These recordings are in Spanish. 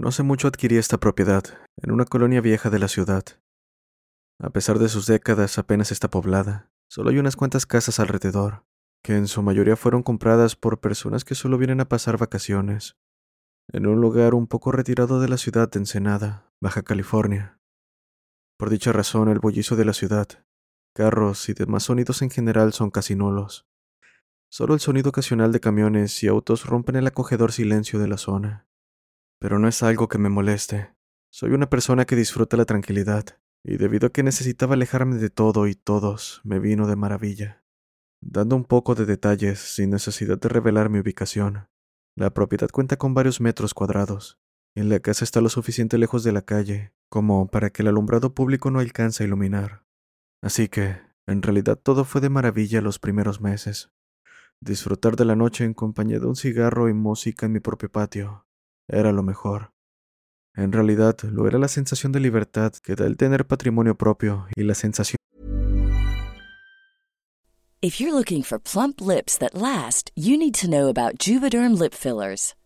No hace mucho adquirí esta propiedad en una colonia vieja de la ciudad. A pesar de sus décadas, apenas está poblada. Solo hay unas cuantas casas alrededor, que en su mayoría fueron compradas por personas que solo vienen a pasar vacaciones, en un lugar un poco retirado de la ciudad de Ensenada, Baja California. Por dicha razón, el bullicio de la ciudad, carros y demás sonidos en general son casi nulos. Solo el sonido ocasional de camiones y autos rompen el acogedor silencio de la zona. Pero no es algo que me moleste. Soy una persona que disfruta la tranquilidad, y debido a que necesitaba alejarme de todo y todos, me vino de maravilla. Dando un poco de detalles, sin necesidad de revelar mi ubicación, la propiedad cuenta con varios metros cuadrados, y la casa está lo suficiente lejos de la calle como para que el alumbrado público no alcance a iluminar. Así que, en realidad todo fue de maravilla los primeros meses. Disfrutar de la noche en compañía de un cigarro y música en mi propio patio era lo mejor. En realidad, lo era la sensación de libertad que da el tener patrimonio propio y la sensación If you're looking for plump lips that last, you need to know about Juvederm lip fillers.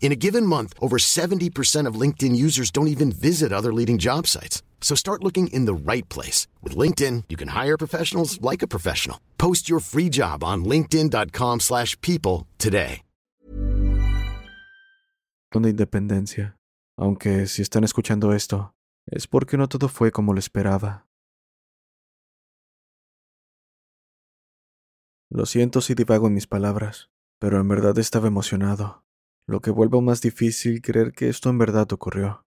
In a given month, over 70% of LinkedIn users don't even visit other leading job sites. So start looking in the right place. With LinkedIn, you can hire professionals like a professional. Post your free job on linkedin.com slash people today. de independencia. Aunque si están escuchando esto, es porque no todo fue como lo esperaba. Lo siento si divago en mis palabras, pero en verdad estaba emocionado, lo que vuelve más difícil creer que esto en verdad ocurrió.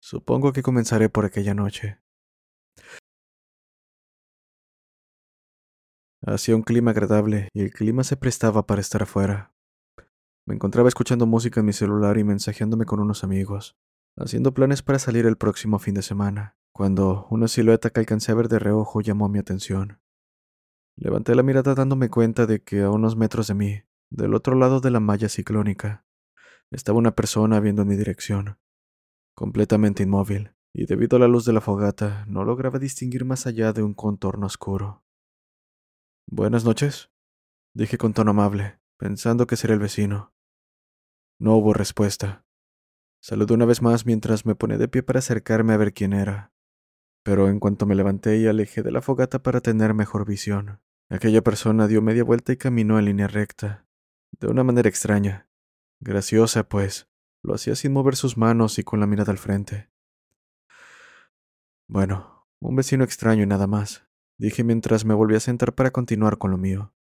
Supongo que comenzaré por aquella noche. Hacía un clima agradable y el clima se prestaba para estar afuera. Me encontraba escuchando música en mi celular y mensajeándome con unos amigos, haciendo planes para salir el próximo fin de semana, cuando una silueta que alcancé a ver de reojo llamó mi atención. Levanté la mirada dándome cuenta de que a unos metros de mí, del otro lado de la malla ciclónica, estaba una persona viendo en mi dirección, completamente inmóvil, y debido a la luz de la fogata no lograba distinguir más allá de un contorno oscuro. Buenas noches, dije con tono amable, pensando que sería el vecino. No hubo respuesta. Saludé una vez más mientras me ponía de pie para acercarme a ver quién era. Pero en cuanto me levanté y alejé de la fogata para tener mejor visión, aquella persona dio media vuelta y caminó en línea recta, de una manera extraña. Graciosa, pues, lo hacía sin mover sus manos y con la mirada al frente. Bueno, un vecino extraño y nada más, dije mientras me volví a sentar para continuar con lo mío.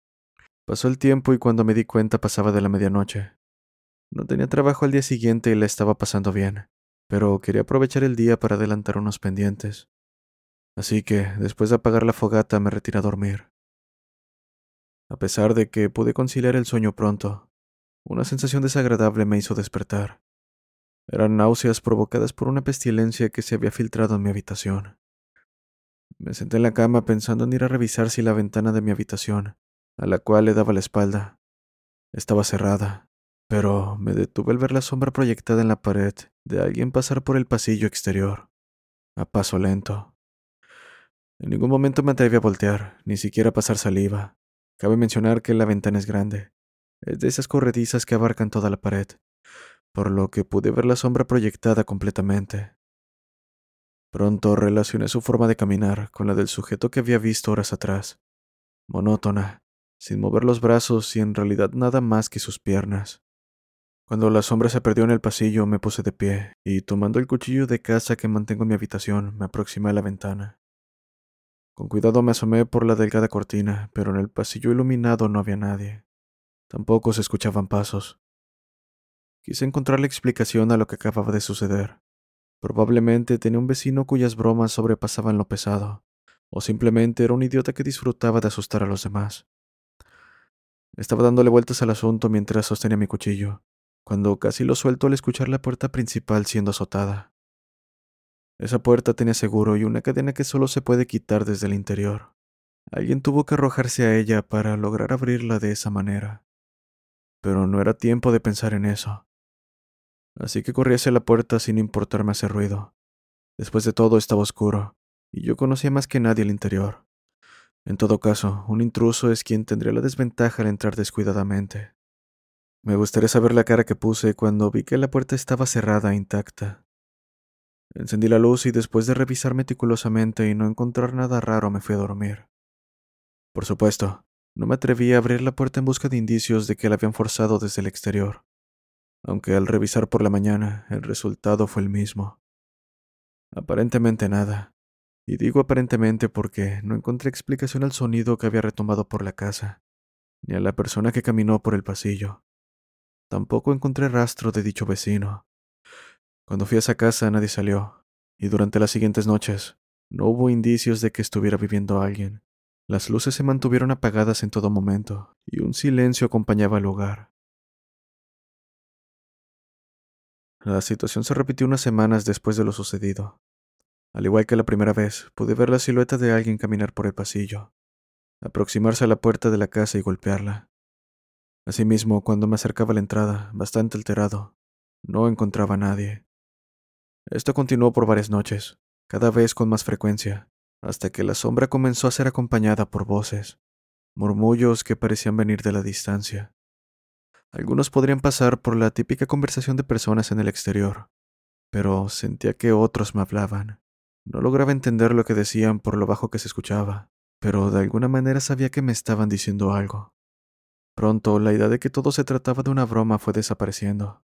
Pasó el tiempo y cuando me di cuenta pasaba de la medianoche. No tenía trabajo al día siguiente y la estaba pasando bien, pero quería aprovechar el día para adelantar unos pendientes. Así que, después de apagar la fogata, me retiré a dormir. A pesar de que pude conciliar el sueño pronto, una sensación desagradable me hizo despertar. Eran náuseas provocadas por una pestilencia que se había filtrado en mi habitación. Me senté en la cama pensando en ir a revisar si la ventana de mi habitación, a la cual le daba la espalda, estaba cerrada, pero me detuve al ver la sombra proyectada en la pared de alguien pasar por el pasillo exterior, a paso lento. En ningún momento me atreví a voltear, ni siquiera a pasar saliva. Cabe mencionar que la ventana es grande, es de esas corredizas que abarcan toda la pared, por lo que pude ver la sombra proyectada completamente. Pronto relacioné su forma de caminar con la del sujeto que había visto horas atrás, monótona, sin mover los brazos y en realidad nada más que sus piernas. Cuando la sombra se perdió en el pasillo, me puse de pie y, tomando el cuchillo de caza que mantengo en mi habitación, me aproximé a la ventana. Con cuidado me asomé por la delgada cortina, pero en el pasillo iluminado no había nadie. Tampoco se escuchaban pasos. Quise encontrar la explicación a lo que acababa de suceder. Probablemente tenía un vecino cuyas bromas sobrepasaban lo pesado, o simplemente era un idiota que disfrutaba de asustar a los demás. Estaba dándole vueltas al asunto mientras sostenía mi cuchillo, cuando casi lo suelto al escuchar la puerta principal siendo azotada. Esa puerta tenía seguro y una cadena que solo se puede quitar desde el interior. Alguien tuvo que arrojarse a ella para lograr abrirla de esa manera. Pero no era tiempo de pensar en eso así que corrí hacia la puerta sin importarme hacer ruido. Después de todo estaba oscuro, y yo conocía más que nadie el interior. En todo caso, un intruso es quien tendría la desventaja al entrar descuidadamente. Me gustaría saber la cara que puse cuando vi que la puerta estaba cerrada e intacta. Encendí la luz y después de revisar meticulosamente y no encontrar nada raro me fui a dormir. Por supuesto, no me atreví a abrir la puerta en busca de indicios de que la habían forzado desde el exterior aunque al revisar por la mañana el resultado fue el mismo. Aparentemente nada. Y digo aparentemente porque no encontré explicación al sonido que había retomado por la casa, ni a la persona que caminó por el pasillo. Tampoco encontré rastro de dicho vecino. Cuando fui a esa casa nadie salió, y durante las siguientes noches no hubo indicios de que estuviera viviendo alguien. Las luces se mantuvieron apagadas en todo momento, y un silencio acompañaba el lugar. La situación se repitió unas semanas después de lo sucedido. Al igual que la primera vez, pude ver la silueta de alguien caminar por el pasillo, aproximarse a la puerta de la casa y golpearla. Asimismo, cuando me acercaba a la entrada, bastante alterado, no encontraba a nadie. Esto continuó por varias noches, cada vez con más frecuencia, hasta que la sombra comenzó a ser acompañada por voces, murmullos que parecían venir de la distancia. Algunos podrían pasar por la típica conversación de personas en el exterior, pero sentía que otros me hablaban. No lograba entender lo que decían por lo bajo que se escuchaba, pero de alguna manera sabía que me estaban diciendo algo. Pronto la idea de que todo se trataba de una broma fue desapareciendo,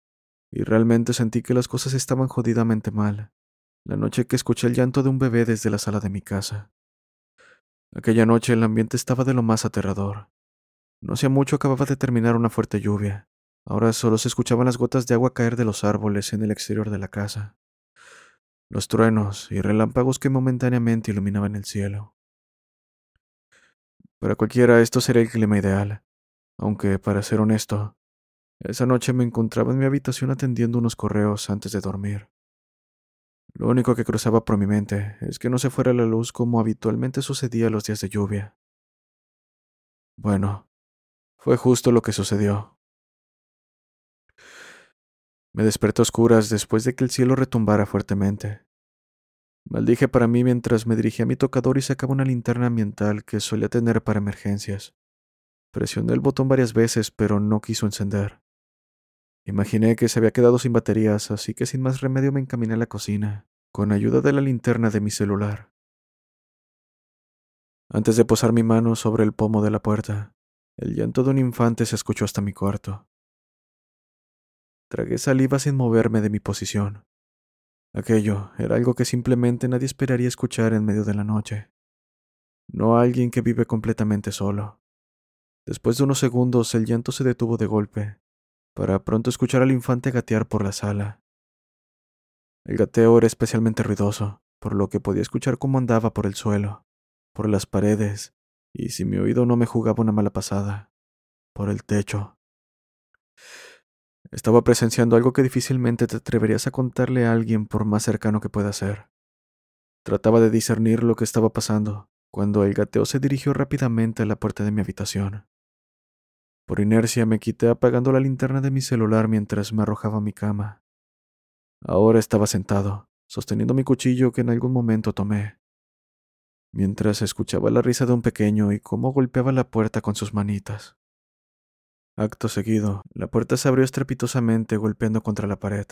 y realmente sentí que las cosas estaban jodidamente mal, la noche que escuché el llanto de un bebé desde la sala de mi casa. Aquella noche el ambiente estaba de lo más aterrador. No hacía mucho acababa de terminar una fuerte lluvia. Ahora solo se escuchaban las gotas de agua caer de los árboles en el exterior de la casa, los truenos y relámpagos que momentáneamente iluminaban el cielo. Para cualquiera esto sería el clima ideal, aunque, para ser honesto, esa noche me encontraba en mi habitación atendiendo unos correos antes de dormir. Lo único que cruzaba por mi mente es que no se fuera la luz como habitualmente sucedía los días de lluvia. Bueno, fue justo lo que sucedió. Me desperté a oscuras después de que el cielo retumbara fuertemente. Maldije para mí mientras me dirigía a mi tocador y sacaba una linterna ambiental que solía tener para emergencias. Presioné el botón varias veces, pero no quiso encender. Imaginé que se había quedado sin baterías, así que sin más remedio me encaminé a la cocina, con ayuda de la linterna de mi celular. Antes de posar mi mano sobre el pomo de la puerta, el llanto de un infante se escuchó hasta mi cuarto. Tragué saliva sin moverme de mi posición. Aquello era algo que simplemente nadie esperaría escuchar en medio de la noche. No alguien que vive completamente solo. Después de unos segundos el llanto se detuvo de golpe, para pronto escuchar al infante gatear por la sala. El gateo era especialmente ruidoso, por lo que podía escuchar cómo andaba por el suelo, por las paredes, y si mi oído no me jugaba una mala pasada, por el techo. Estaba presenciando algo que difícilmente te atreverías a contarle a alguien por más cercano que pueda ser. Trataba de discernir lo que estaba pasando, cuando el gateo se dirigió rápidamente a la puerta de mi habitación. Por inercia me quité apagando la linterna de mi celular mientras me arrojaba a mi cama. Ahora estaba sentado, sosteniendo mi cuchillo que en algún momento tomé, mientras escuchaba la risa de un pequeño y cómo golpeaba la puerta con sus manitas. Acto seguido, la puerta se abrió estrepitosamente golpeando contra la pared,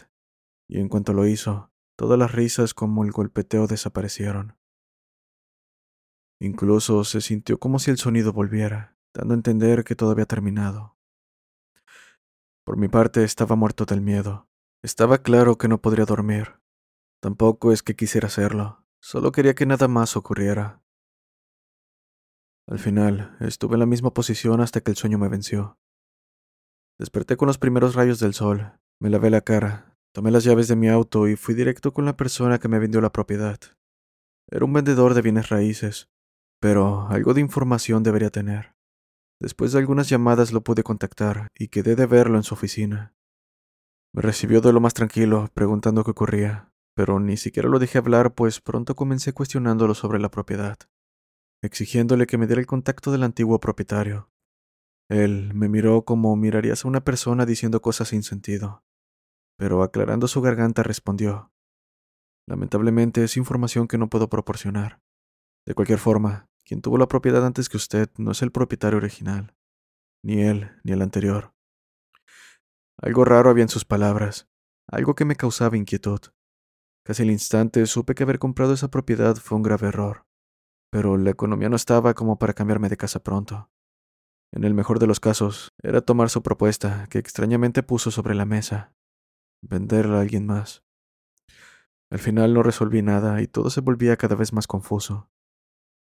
y en cuanto lo hizo, todas las risas como el golpeteo desaparecieron. Incluso se sintió como si el sonido volviera, dando a entender que todo había terminado. Por mi parte estaba muerto del miedo. Estaba claro que no podría dormir. Tampoco es que quisiera hacerlo, solo quería que nada más ocurriera. Al final, estuve en la misma posición hasta que el sueño me venció. Desperté con los primeros rayos del sol, me lavé la cara, tomé las llaves de mi auto y fui directo con la persona que me vendió la propiedad. Era un vendedor de bienes raíces, pero algo de información debería tener. Después de algunas llamadas lo pude contactar y quedé de verlo en su oficina. Me recibió de lo más tranquilo, preguntando qué ocurría, pero ni siquiera lo dejé hablar, pues pronto comencé cuestionándolo sobre la propiedad, exigiéndole que me diera el contacto del antiguo propietario. Él me miró como mirarías a una persona diciendo cosas sin sentido, pero aclarando su garganta respondió, Lamentablemente es información que no puedo proporcionar. De cualquier forma, quien tuvo la propiedad antes que usted no es el propietario original, ni él ni el anterior. Algo raro había en sus palabras, algo que me causaba inquietud. Casi al instante supe que haber comprado esa propiedad fue un grave error, pero la economía no estaba como para cambiarme de casa pronto. En el mejor de los casos, era tomar su propuesta, que extrañamente puso sobre la mesa, venderla a alguien más. Al final no resolví nada y todo se volvía cada vez más confuso.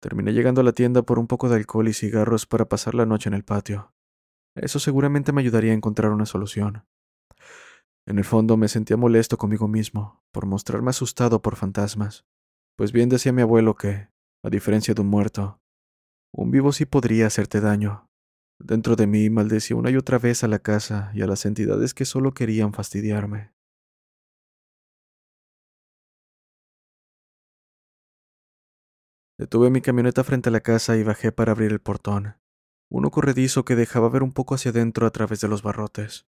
Terminé llegando a la tienda por un poco de alcohol y cigarros para pasar la noche en el patio. Eso seguramente me ayudaría a encontrar una solución. En el fondo me sentía molesto conmigo mismo por mostrarme asustado por fantasmas, pues bien decía mi abuelo que, a diferencia de un muerto, un vivo sí podría hacerte daño. Dentro de mí maldecía una y otra vez a la casa y a las entidades que solo querían fastidiarme. Detuve mi camioneta frente a la casa y bajé para abrir el portón, uno corredizo que dejaba ver un poco hacia adentro a través de los barrotes.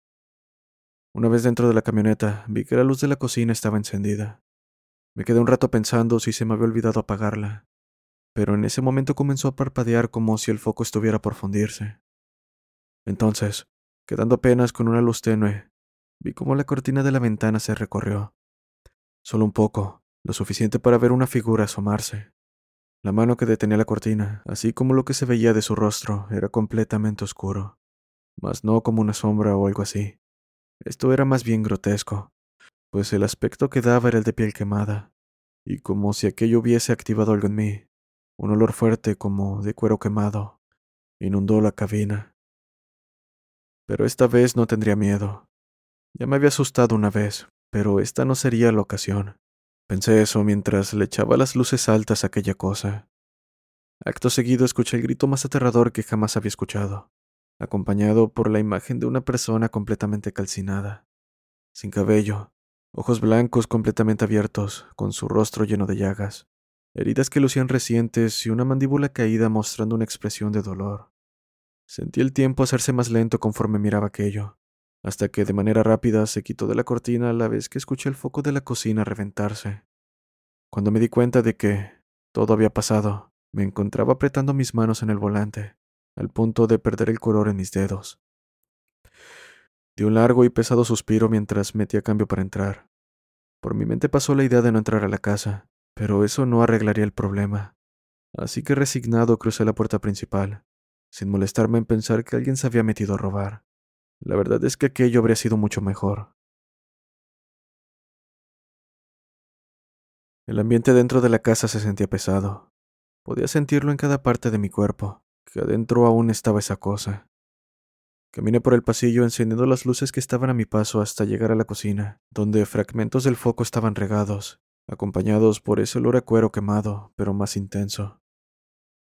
Una vez dentro de la camioneta, vi que la luz de la cocina estaba encendida. Me quedé un rato pensando si se me había olvidado apagarla, pero en ese momento comenzó a parpadear como si el foco estuviera por fundirse. Entonces, quedando apenas con una luz tenue, vi cómo la cortina de la ventana se recorrió. Solo un poco, lo suficiente para ver una figura asomarse. La mano que detenía la cortina, así como lo que se veía de su rostro, era completamente oscuro, mas no como una sombra o algo así. Esto era más bien grotesco, pues el aspecto que daba era el de piel quemada, y como si aquello hubiese activado algo en mí, un olor fuerte como de cuero quemado, inundó la cabina. Pero esta vez no tendría miedo. Ya me había asustado una vez, pero esta no sería la ocasión. Pensé eso mientras le echaba las luces altas a aquella cosa. Acto seguido escuché el grito más aterrador que jamás había escuchado, acompañado por la imagen de una persona completamente calcinada, sin cabello, ojos blancos completamente abiertos, con su rostro lleno de llagas, heridas que lucían recientes y una mandíbula caída mostrando una expresión de dolor. Sentí el tiempo hacerse más lento conforme miraba aquello, hasta que de manera rápida se quitó de la cortina a la vez que escuché el foco de la cocina reventarse. Cuando me di cuenta de que todo había pasado, me encontraba apretando mis manos en el volante, al punto de perder el color en mis dedos. Di un largo y pesado suspiro mientras metía cambio para entrar. Por mi mente pasó la idea de no entrar a la casa, pero eso no arreglaría el problema. Así que resignado crucé la puerta principal, sin molestarme en pensar que alguien se había metido a robar. La verdad es que aquello habría sido mucho mejor. El ambiente dentro de la casa se sentía pesado. Podía sentirlo en cada parte de mi cuerpo, que adentro aún estaba esa cosa. Caminé por el pasillo encendiendo las luces que estaban a mi paso hasta llegar a la cocina, donde fragmentos del foco estaban regados, acompañados por ese olor a cuero quemado, pero más intenso.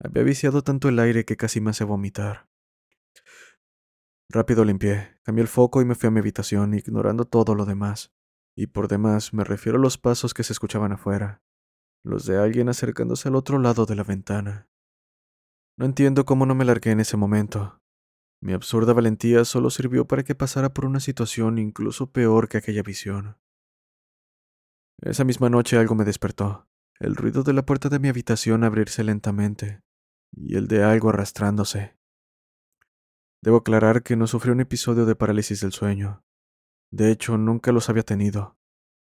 Había viciado tanto el aire que casi me hace vomitar. Rápido limpié, cambié el foco y me fui a mi habitación, ignorando todo lo demás. Y por demás me refiero a los pasos que se escuchaban afuera, los de alguien acercándose al otro lado de la ventana. No entiendo cómo no me largué en ese momento. Mi absurda valentía solo sirvió para que pasara por una situación incluso peor que aquella visión. Esa misma noche algo me despertó, el ruido de la puerta de mi habitación abrirse lentamente, y el de algo arrastrándose. Debo aclarar que no sufrí un episodio de parálisis del sueño. De hecho, nunca los había tenido,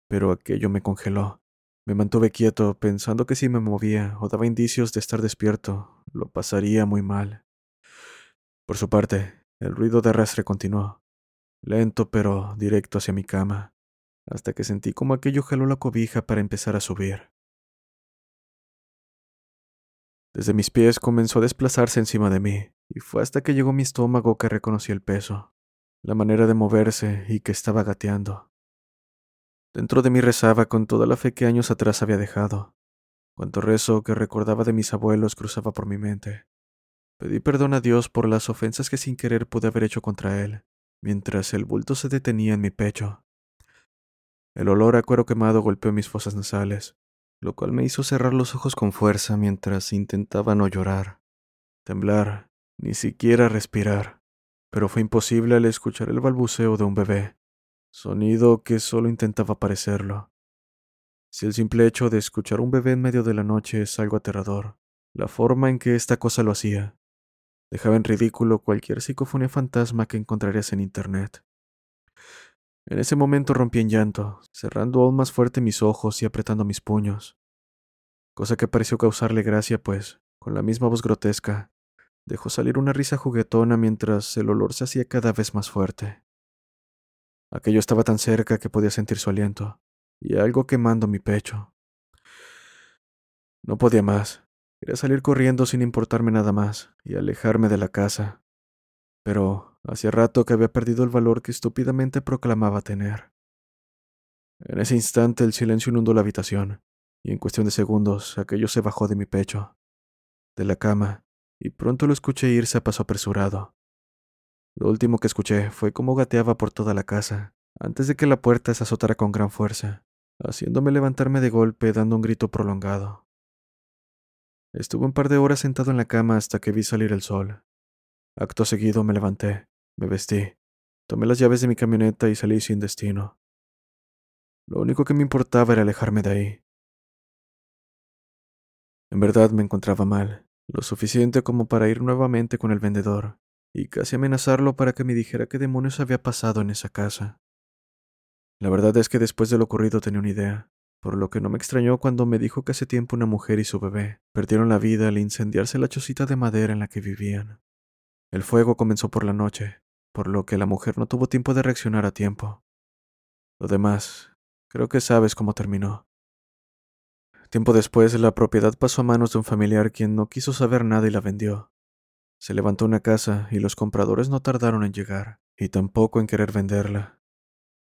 pero aquello me congeló. Me mantuve quieto, pensando que si me movía o daba indicios de estar despierto, lo pasaría muy mal. Por su parte, el ruido de arrastre continuó, lento pero directo hacia mi cama, hasta que sentí como aquello jaló la cobija para empezar a subir. Desde mis pies comenzó a desplazarse encima de mí, y fue hasta que llegó mi estómago que reconocí el peso, la manera de moverse y que estaba gateando. Dentro de mí rezaba con toda la fe que años atrás había dejado. Cuanto rezo que recordaba de mis abuelos cruzaba por mi mente. Pedí perdón a Dios por las ofensas que sin querer pude haber hecho contra Él, mientras el bulto se detenía en mi pecho. El olor a cuero quemado golpeó mis fosas nasales, lo cual me hizo cerrar los ojos con fuerza mientras intentaba no llorar, temblar, ni siquiera respirar. Pero fue imposible al escuchar el balbuceo de un bebé, sonido que solo intentaba parecerlo. Si el simple hecho de escuchar un bebé en medio de la noche es algo aterrador, la forma en que esta cosa lo hacía dejaba en ridículo cualquier psicofonía fantasma que encontrarías en Internet. En ese momento rompí en llanto, cerrando aún más fuerte mis ojos y apretando mis puños, cosa que pareció causarle gracia, pues, con la misma voz grotesca, dejó salir una risa juguetona mientras el olor se hacía cada vez más fuerte. Aquello estaba tan cerca que podía sentir su aliento, y algo quemando mi pecho. No podía más. Quería salir corriendo sin importarme nada más, y alejarme de la casa. Pero hacía rato que había perdido el valor que estúpidamente proclamaba tener. En ese instante el silencio inundó la habitación, y en cuestión de segundos aquello se bajó de mi pecho, de la cama, y pronto lo escuché irse a paso apresurado, lo último que escuché fue cómo gateaba por toda la casa, antes de que la puerta se azotara con gran fuerza, haciéndome levantarme de golpe dando un grito prolongado. Estuve un par de horas sentado en la cama hasta que vi salir el sol. Acto seguido me levanté, me vestí, tomé las llaves de mi camioneta y salí sin destino. Lo único que me importaba era alejarme de ahí. En verdad me encontraba mal, lo suficiente como para ir nuevamente con el vendedor y casi amenazarlo para que me dijera qué demonios había pasado en esa casa. La verdad es que después de lo ocurrido tenía una idea, por lo que no me extrañó cuando me dijo que hace tiempo una mujer y su bebé perdieron la vida al incendiarse la chocita de madera en la que vivían. El fuego comenzó por la noche, por lo que la mujer no tuvo tiempo de reaccionar a tiempo. Lo demás, creo que sabes cómo terminó. Tiempo después, la propiedad pasó a manos de un familiar quien no quiso saber nada y la vendió. Se levantó una casa y los compradores no tardaron en llegar, y tampoco en querer venderla.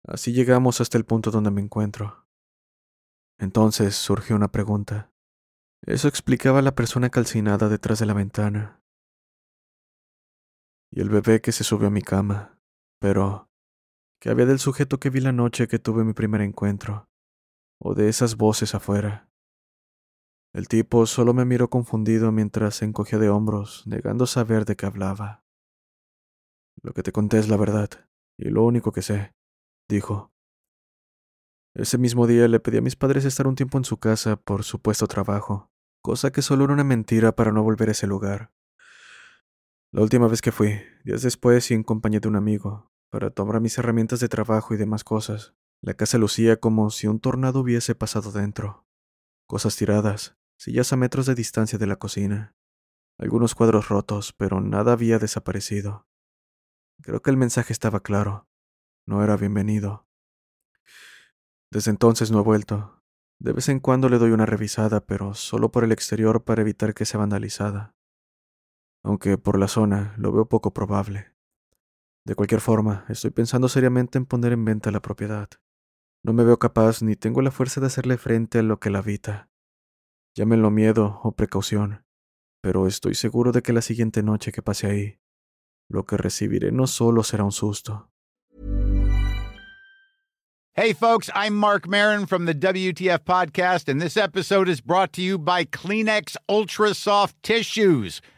Así llegamos hasta el punto donde me encuentro. Entonces surgió una pregunta. Eso explicaba la persona calcinada detrás de la ventana. Y el bebé que se subió a mi cama. Pero, ¿qué había del sujeto que vi la noche que tuve mi primer encuentro? ¿O de esas voces afuera? El tipo solo me miró confundido mientras se encogía de hombros, negando saber de qué hablaba. Lo que te conté es la verdad, y lo único que sé, dijo. Ese mismo día le pedí a mis padres estar un tiempo en su casa por supuesto trabajo, cosa que solo era una mentira para no volver a ese lugar. La última vez que fui, días después y en compañía de un amigo, para tomar mis herramientas de trabajo y demás cosas, la casa lucía como si un tornado hubiese pasado dentro. Cosas tiradas, sillas a metros de distancia de la cocina, algunos cuadros rotos, pero nada había desaparecido. Creo que el mensaje estaba claro. No era bienvenido. Desde entonces no he vuelto. De vez en cuando le doy una revisada, pero solo por el exterior para evitar que sea vandalizada. Aunque por la zona lo veo poco probable. De cualquier forma, estoy pensando seriamente en poner en venta la propiedad. No me veo capaz ni tengo la fuerza de hacerle frente a lo que la habita. Llámenlo miedo o precaución, pero estoy seguro de que la siguiente noche que pase ahí, lo que recibiré no solo será un susto. Hey, folks, I'm Mark Marin from the WTF Podcast, and this episode is brought to you by Kleenex Ultra Soft Tissues,